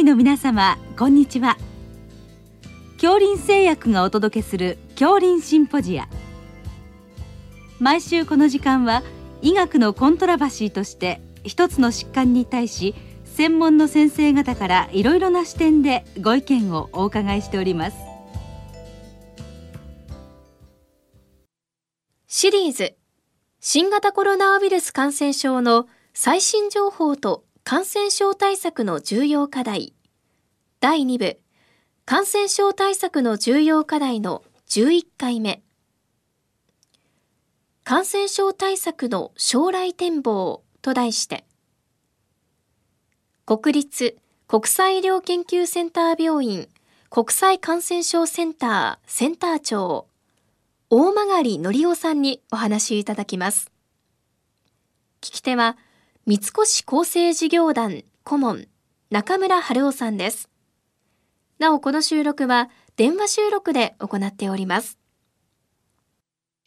医の皆様こんにちは。恐林製薬がお届けする恐林シンポジア。毎週この時間は医学のコントラバシーとして一つの疾患に対し専門の先生方からいろいろな視点でご意見をお伺いしております。シリーズ。新型コロナウイルス感染症の最新情報と感染症対策の重要課題。第2部。感染症対策の重要課題の11回目。感染症対策の将来展望と題して。国立国際医療研究センター病院国際感染症センターセンター長大曲則夫さんにお話しいただきます。聞き手は三越厚生事業団顧問中村春夫さんです。なおこの収録は電話収録で行っております。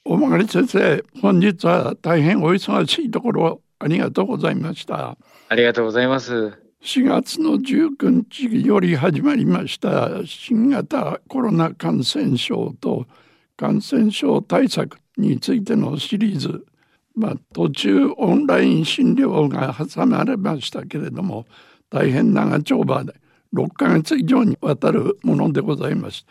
大曲先生、本日は大変お忙しいところありがとうございました。ありがとうございます。4月の19日より始まりました新型コロナ感染症と感染症対策についてのシリーズまあ、途中オンライン診療が挟まれましたけれども大変長丁場で6ヶ月以上にわたるものでございます。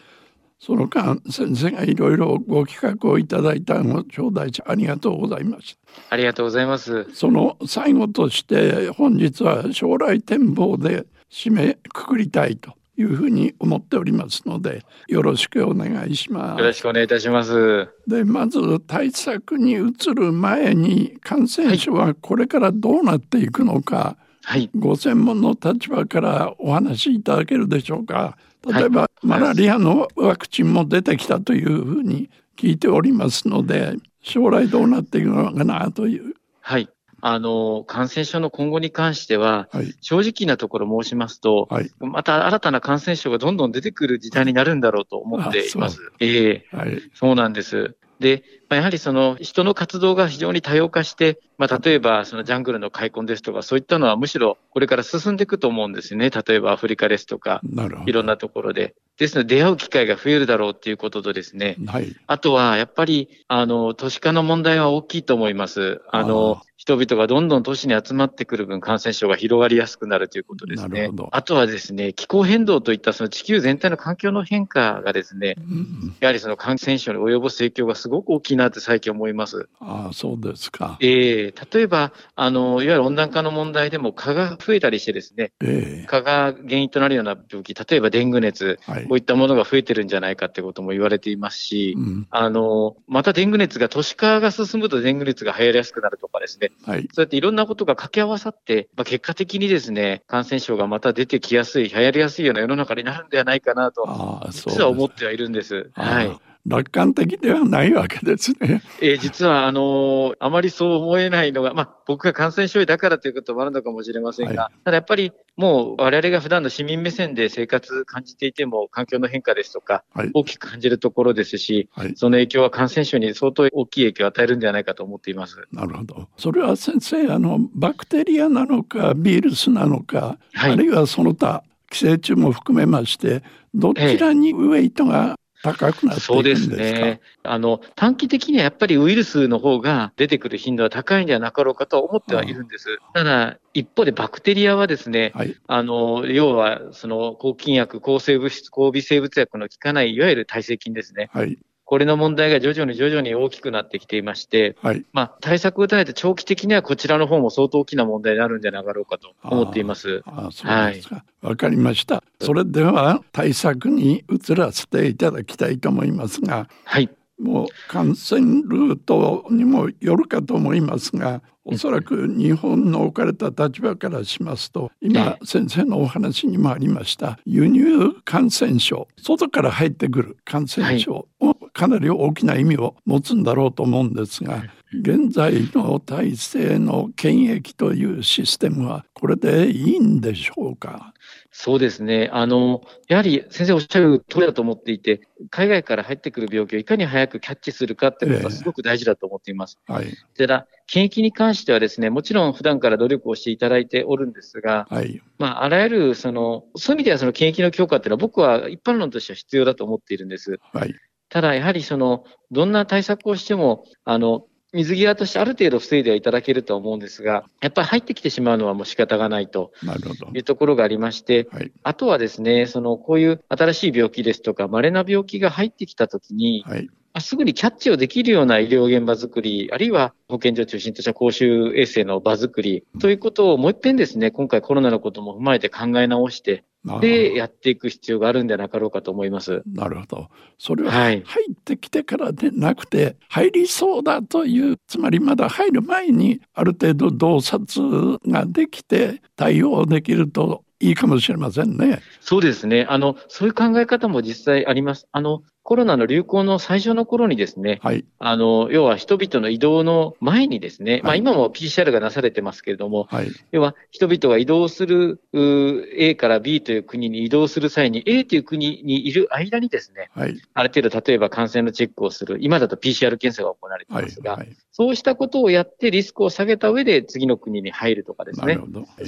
その間先生がいろいろご企画をいただいたご頂戴ありがとうございました。ありがとうございます。その最後として本日は将来展望で締めくくりたいというふうに思っておりますのでよろしくお願いします。よろしくお願いいたします。でまず対策に移る前に感染症はこれからどうなっていくのか、はい、ご専門の立場からお話しいただけるでしょうか。例えば、はい、マラリアのワクチンも出てきたというふうに聞いておりますので将来どうなっていくのかなという。はいあの、感染症の今後に関しては、はい、正直なところ申しますと、はい、また新たな感染症がどんどん出てくる時代になるんだろうと思っています。ええ。ーはい、そうなんです。で、まあ、やはりその人の活動が非常に多様化して、まあ、例えばそのジャングルの開墾ですとか、そういったのはむしろこれから進んでいくと思うんですね。例えばアフリカですとか、いろんなところで。ですので出会う機会が増えるだろうっていうこととですね、はい、あとはやっぱり、あの、都市化の問題は大きいと思います。あの、人々がどんどん都市に集まってくる分、感染症が広がりやすくなるということですね。あとはですね、気候変動といったその地球全体の環境の変化がですね、うん、やはりその感染症に及ぼす影響がすごく大きいなって最近思います。ああ、そうですか。ええー、例えば、あの、いわゆる温暖化の問題でも蚊が増えたりしてですね、えー、蚊が原因となるような病気、例えばデング熱、はい、こういったものが増えてるんじゃないかってことも言われていますし、うん、あの、またデング熱が都市化が進むとデング熱が流行りやすくなるとかですね、はい、そうやっていろんなことが掛け合わさって、まあ、結果的にですね、感染症がまた出てきやすい、流行りやすいような世の中になるんではないかなと、実は思ってはいるんです。はい。楽観的ではないわけですね。えー、実は、あのー、あまりそう思えないのが、まあ、僕が感染症医だからということもあるのかもしれませんが、はい、ただやっぱりもう我々が普段の市民目線で生活感じていても、環境の変化ですとか、大きく感じるところですし、はい、その影響は感染症に相当大きい影響を与えるんではないかと思っています。なるほど。それは先生、あの、バクテリアなのか、ウイルスなのか、はい、あるいはその他、寄生虫も含めまして、どちらにウエイトが高くなってそうですね。あの、短期的にはやっぱりウイルスの方が出てくる頻度は高いんではなかろうかと思ってはいるんです。ただ、一方でバクテリアはですね、はい、あの、要は、その、抗菌薬、抗生物質、抗微生物薬の効かない、いわゆる耐性菌ですね。はい。これの問題が徐々に徐々に大きくなってきていまして、はい、まあ、対策を打たないと長期的にはこちらの方も相当大きな問題になるんじゃなかろうかと思っています。ああそうですか。わ、はい、かりました。それでは対策に移らせていただきたいと思いますが、はい。もう感染ルートにもよるかと思いますがおそらく日本の置かれた立場からしますと今先生のお話にもありました輸入感染症外から入ってくる感染症もかなり大きな意味を持つんだろうと思うんですが現在の体制の検疫というシステムはこれでいいんでしょうか？そうですね。あの、やはり先生おっしゃる通りだと思っていて、海外から入ってくる病気をいかに早くキャッチするかってことはすごく大事だと思っています。えー、はい。ただ、検疫に関してはですね、もちろん普段から努力をしていただいておるんですが、はい。まあ、あらゆる、その、そういう意味ではその検疫の強化っていうのは僕は一般論としては必要だと思っているんです。はい。ただ、やはりその、どんな対策をしても、あの、水際としてある程度防いではいただけると思うんですが、やっぱり入ってきてしまうのはもう仕方がないというところがありまして、はい、あとはですね、そのこういう新しい病気ですとか、稀な病気が入ってきたときに、はい。すぐにキャッチをできるような医療現場づくり、あるいは保健所を中心とした公衆衛生の場づくりということをもう一遍ですね、今回コロナのことも踏まえて考え直して、で、やっていく必要があるんじゃなかろうかと思います。なるほど。それは入ってきてからでなくて、入りそうだという、つまりまだ入る前にある程度洞察ができて対応できるといいかもしれませんね。そうですね。あの、そういう考え方も実際あります。あの、コロナの流行の最初の頃にですね、はい、あの、要は人々の移動の前にですね、はい、まあ今も PCR がなされてますけれども、はい、要は人々が移動する A から B という国に移動する際に A という国にいる間にですね、はい、ある程度例えば感染のチェックをする、今だと PCR 検査が行われていますが、そうしたことをやってリスクを下げた上で次の国に入るとかですね、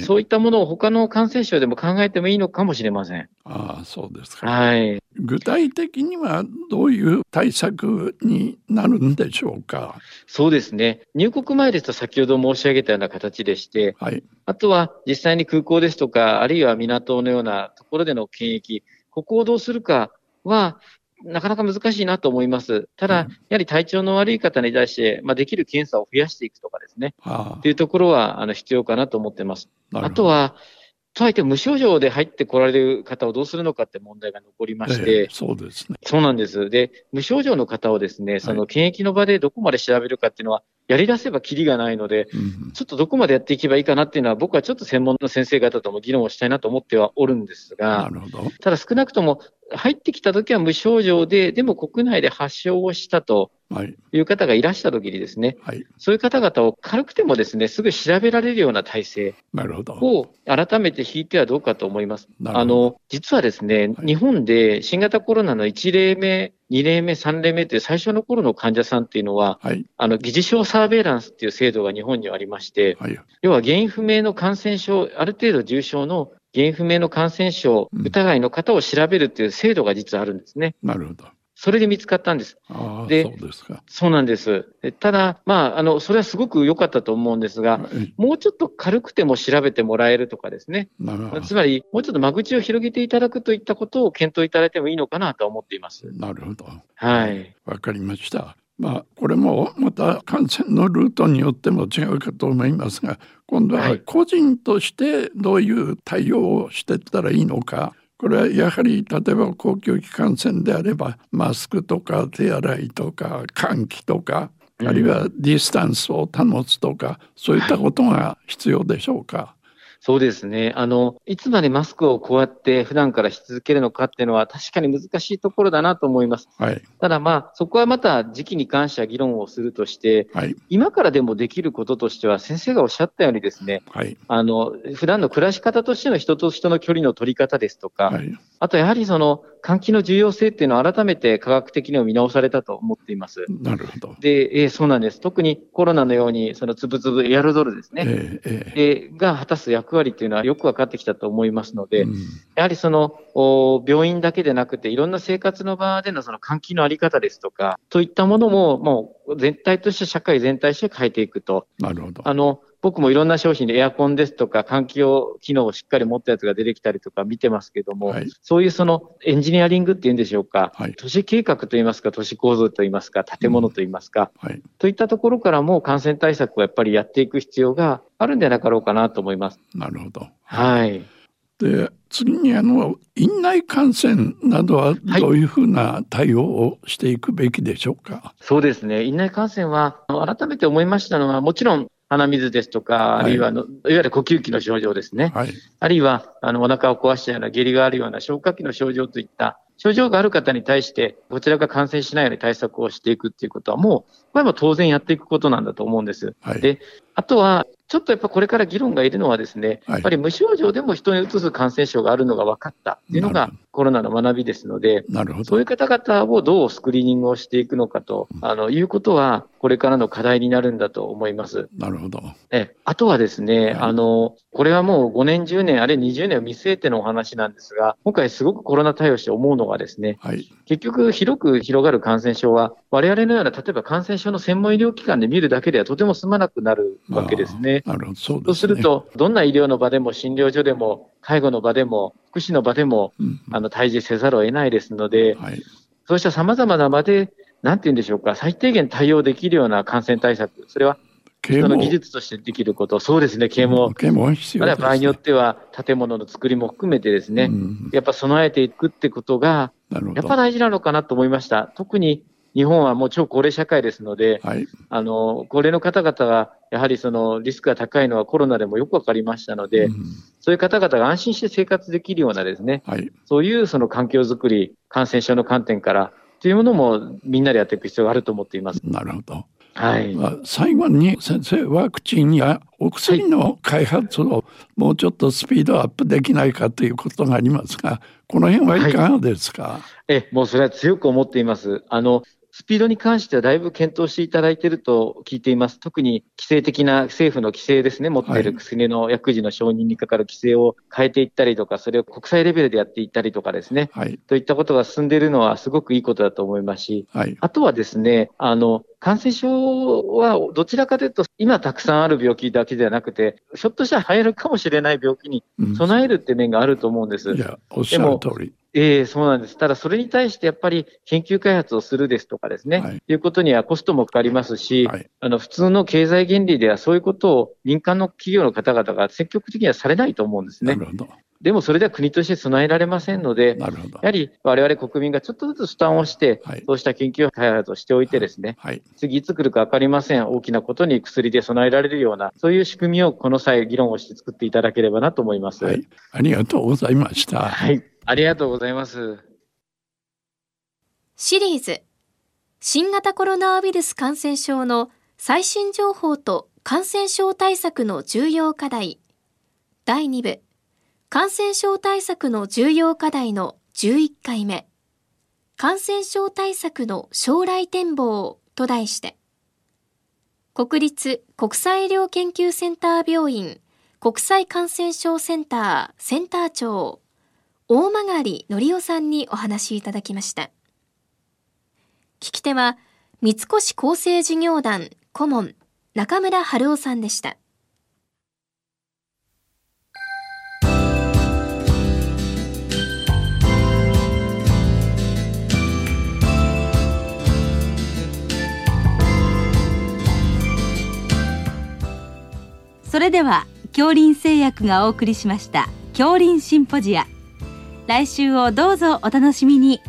そういったものを他の感染症でも考えてもいいのかもしれません。ああ、そうですか。はい。具体的にはどういう対策になるんでしょうか？そうですね。入国前ですと先ほど申し上げたような形でして、はい、あとは実際に空港ですとか、あるいは港のようなところでの検疫、ここをどうするかは、なかなか難しいなと思います。ただ、やはり体調の悪い方に対して、まあ、できる検査を増やしていくとかですね、というところはあの必要かなと思ってます。あとは、とはいって無症状で入ってこられる方をどうするのかって問題が残りまして、えそうですね。そうなんです。で、無症状の方をですね、その検疫の場でどこまで調べるかっていうのは、やり出せばきりがないので、うん、ちょっとどこまでやっていけばいいかなっていうのは、僕はちょっと専門の先生方とも議論をしたいなと思ってはおるんですが、なるほど。ただ少なくとも入ってきた時は無症状で、でも国内で発症をしたとい。う方がいらした時にですね、はい、そういう方々を軽くてもですね、すぐ調べられるような体制を改めて引いてはどうかと思います。あの、実はですね、はい、日本で新型コロナの1例目、2例目、3例目という最初の頃の患者さんっていうのは、はい、あの、疑似症サーベイランスっていう制度が日本にはありまして、はい、要は原因不明の感染症、ある程度重症の原因不明の感染症、疑いの方を調べるという制度が実はあるんですね。なるほど。それで見つかったんです。あでそうですか。そうなんです。ただ、まあ、あの、それはすごく良かったと思うんですが、もうちょっと軽くても調べてもらえるとかですね。つまり、もうちょっと間口を広げていただくといったことを検討いただいてもいいのかなと思っています。なるほど。はい。わかりました。まあ、これもまた感染のルートによっても違うかと思いますが今度は個人としてどういう対応をしていったらいいのかこれはやはり例えば公共機関線であればマスクとか手洗いとか換気とかあるいはディスタンスを保つとか、そういったことが必要でしょうか？そうですね。あの、いつまでマスクをこうやって普段からし続けるのかっていうのは確かに難しいところだなと思います。はい。ただまあ、そこはまた時期に関しては議論をするとして、はい。今からでもできることとしては、先生がおっしゃったようにですね、はい。あの、普段の暮らし方としての人と人の距離の取り方ですとか、はい。あとやはりその、換気の重要性っていうのを改めて科学的にも見直されたと思っています。なるほど。で、えー、そうなんです。特にコロナのように、そのつぶつぶエアロゾルですね、えー、えー、が果たす役割っていうのはよく分かってきたと思いますので、うん、やはりその、病院だけでなくて、いろんな生活の場でのその換気のあり方ですとか、といったものも、もう全体として社会全体として変えていくと。なるほど。あの、僕もいろんな商品でエアコンですとか換気を機能をしっかり持ったやつが出てきたりとか見てますけども、はい、そういうそのエンジニアリングっていうんでしょうか、はい、都市計画といいますか、都市構造といいますか、建物といいますか、うん。はい、といったところからも感染対策をやっぱりやっていく必要があるんじゃなかろうかなと思います。なるほど。はい。で次にあの院内感染などはどういうふうな対応をしていくべきでしょうか、はい、そうですね。院内感染は改めて思いましたのはもちろん鼻水ですとか、あるいはの、はい、いわゆる呼吸器の症状ですね。はい、あるいは、あの、お腹を壊したような下痢があるような消化器の症状といった症状がある方に対して、こちらが感染しないように対策をしていくっていうことは、もう、これも当然やっていくことなんだと思うんです。はい、で、あとは、ちょっとやっぱこれから議論がいるのはですね、やっぱり無症状でも人にうつす感染症があるのが分かったっていうのがコロナの学びですので、なるほど。そういう方々をどうスクリーニングをしていくのかと、あのいうことは、これからの課題になるんだと思います。なるほど。えあとはですね、はい、あの、これはもう5年、10年、あれ20年を見据えてのお話なんですが、今回すごくコロナ対応して思うのがですね、はい、結局広く広がる感染症は、我々のような、例えば感染症の専門医療機関で見るだけではとても済まなくなるわけですね。なるほどそう、ね、そうすると、どんな医療の場でも診療所でも、介護の場でも、福祉の場でも、うん、あの、対峙せざるを得ないですので、はい、そうした様々な場で、なんて言うんでしょうか、最低限対応できるような感染対策、それは人の技術としてできること、そうですね、啓蒙。啓蒙必要、ね、場合によっては、建物の作りも含めてですね、うん、やっぱ備えていくってことが、やっぱ大事なのかなと思いました。特に日本はもう超高齢社会ですので、はい、あの高齢の方々がやはりそのリスクが高いのはコロナでもよく分かりましたので、うん、そういう方々が安心して生活できるようなですね、はい、そういうその環境づくり、感染症の観点からというものもみんなでやっていく必要があると思っています。なるほど。はい、最後に先生ワクチンやお薬の開発をもうちょっとスピードアップできないかということがありますがこの辺はいかがですか、はい、えもうそれは強く思っています。あのスピードに関してはだいぶ検討していただいていると聞いています。特に規制的な政府の規制ですね、持っている薬の薬事の承認にかかる規制を変えていったりとか、それを国際レベルでやっていったりとかですね、はい、といったことが進んでいるのはすごくいいことだと思いますし、はい、あとはですね、あの、感染症はどちらかというと、今たくさんある病気だけではなくて、ひょっとしたら流行るかもしれない病気に備えるって面があると思うんです。うん、いや、おっしゃる通り。ええー、そうなんです。ただ、それに対してやっぱり研究開発をするですとかですね、はい、いうことにはコストもかかりますし、はい、あの、普通の経済原理ではそういうことを民間の企業の方々が積極的にはされないと思うんですね。なるほど。でもそれでは国として備えられませんので、やはり我々国民がちょっとずつ負担をして、はい、そうした研究開発をしておいてですね、はい、次いつ来るか分かりません、大きなことに薬で備えられるような、そういう仕組みをこの際議論をして作っていただければなと思います。はい、ありがとうございました。はい、ありがとうございます。シリーズ新型コロナウイルス感染症の最新情報と感染症対策の重要課題。第2部感染症対策の重要課題の11回目、感染症対策の将来展望と題して、国立国際医療研究センター病院国際感染症センターセンター長、大曲則夫さんにお話しいただきました。聞き手は、三越厚生事業団顧問中村春夫さんでした。それでは恐林製薬がお送りしました恐林シンポジア来週をどうぞお楽しみに。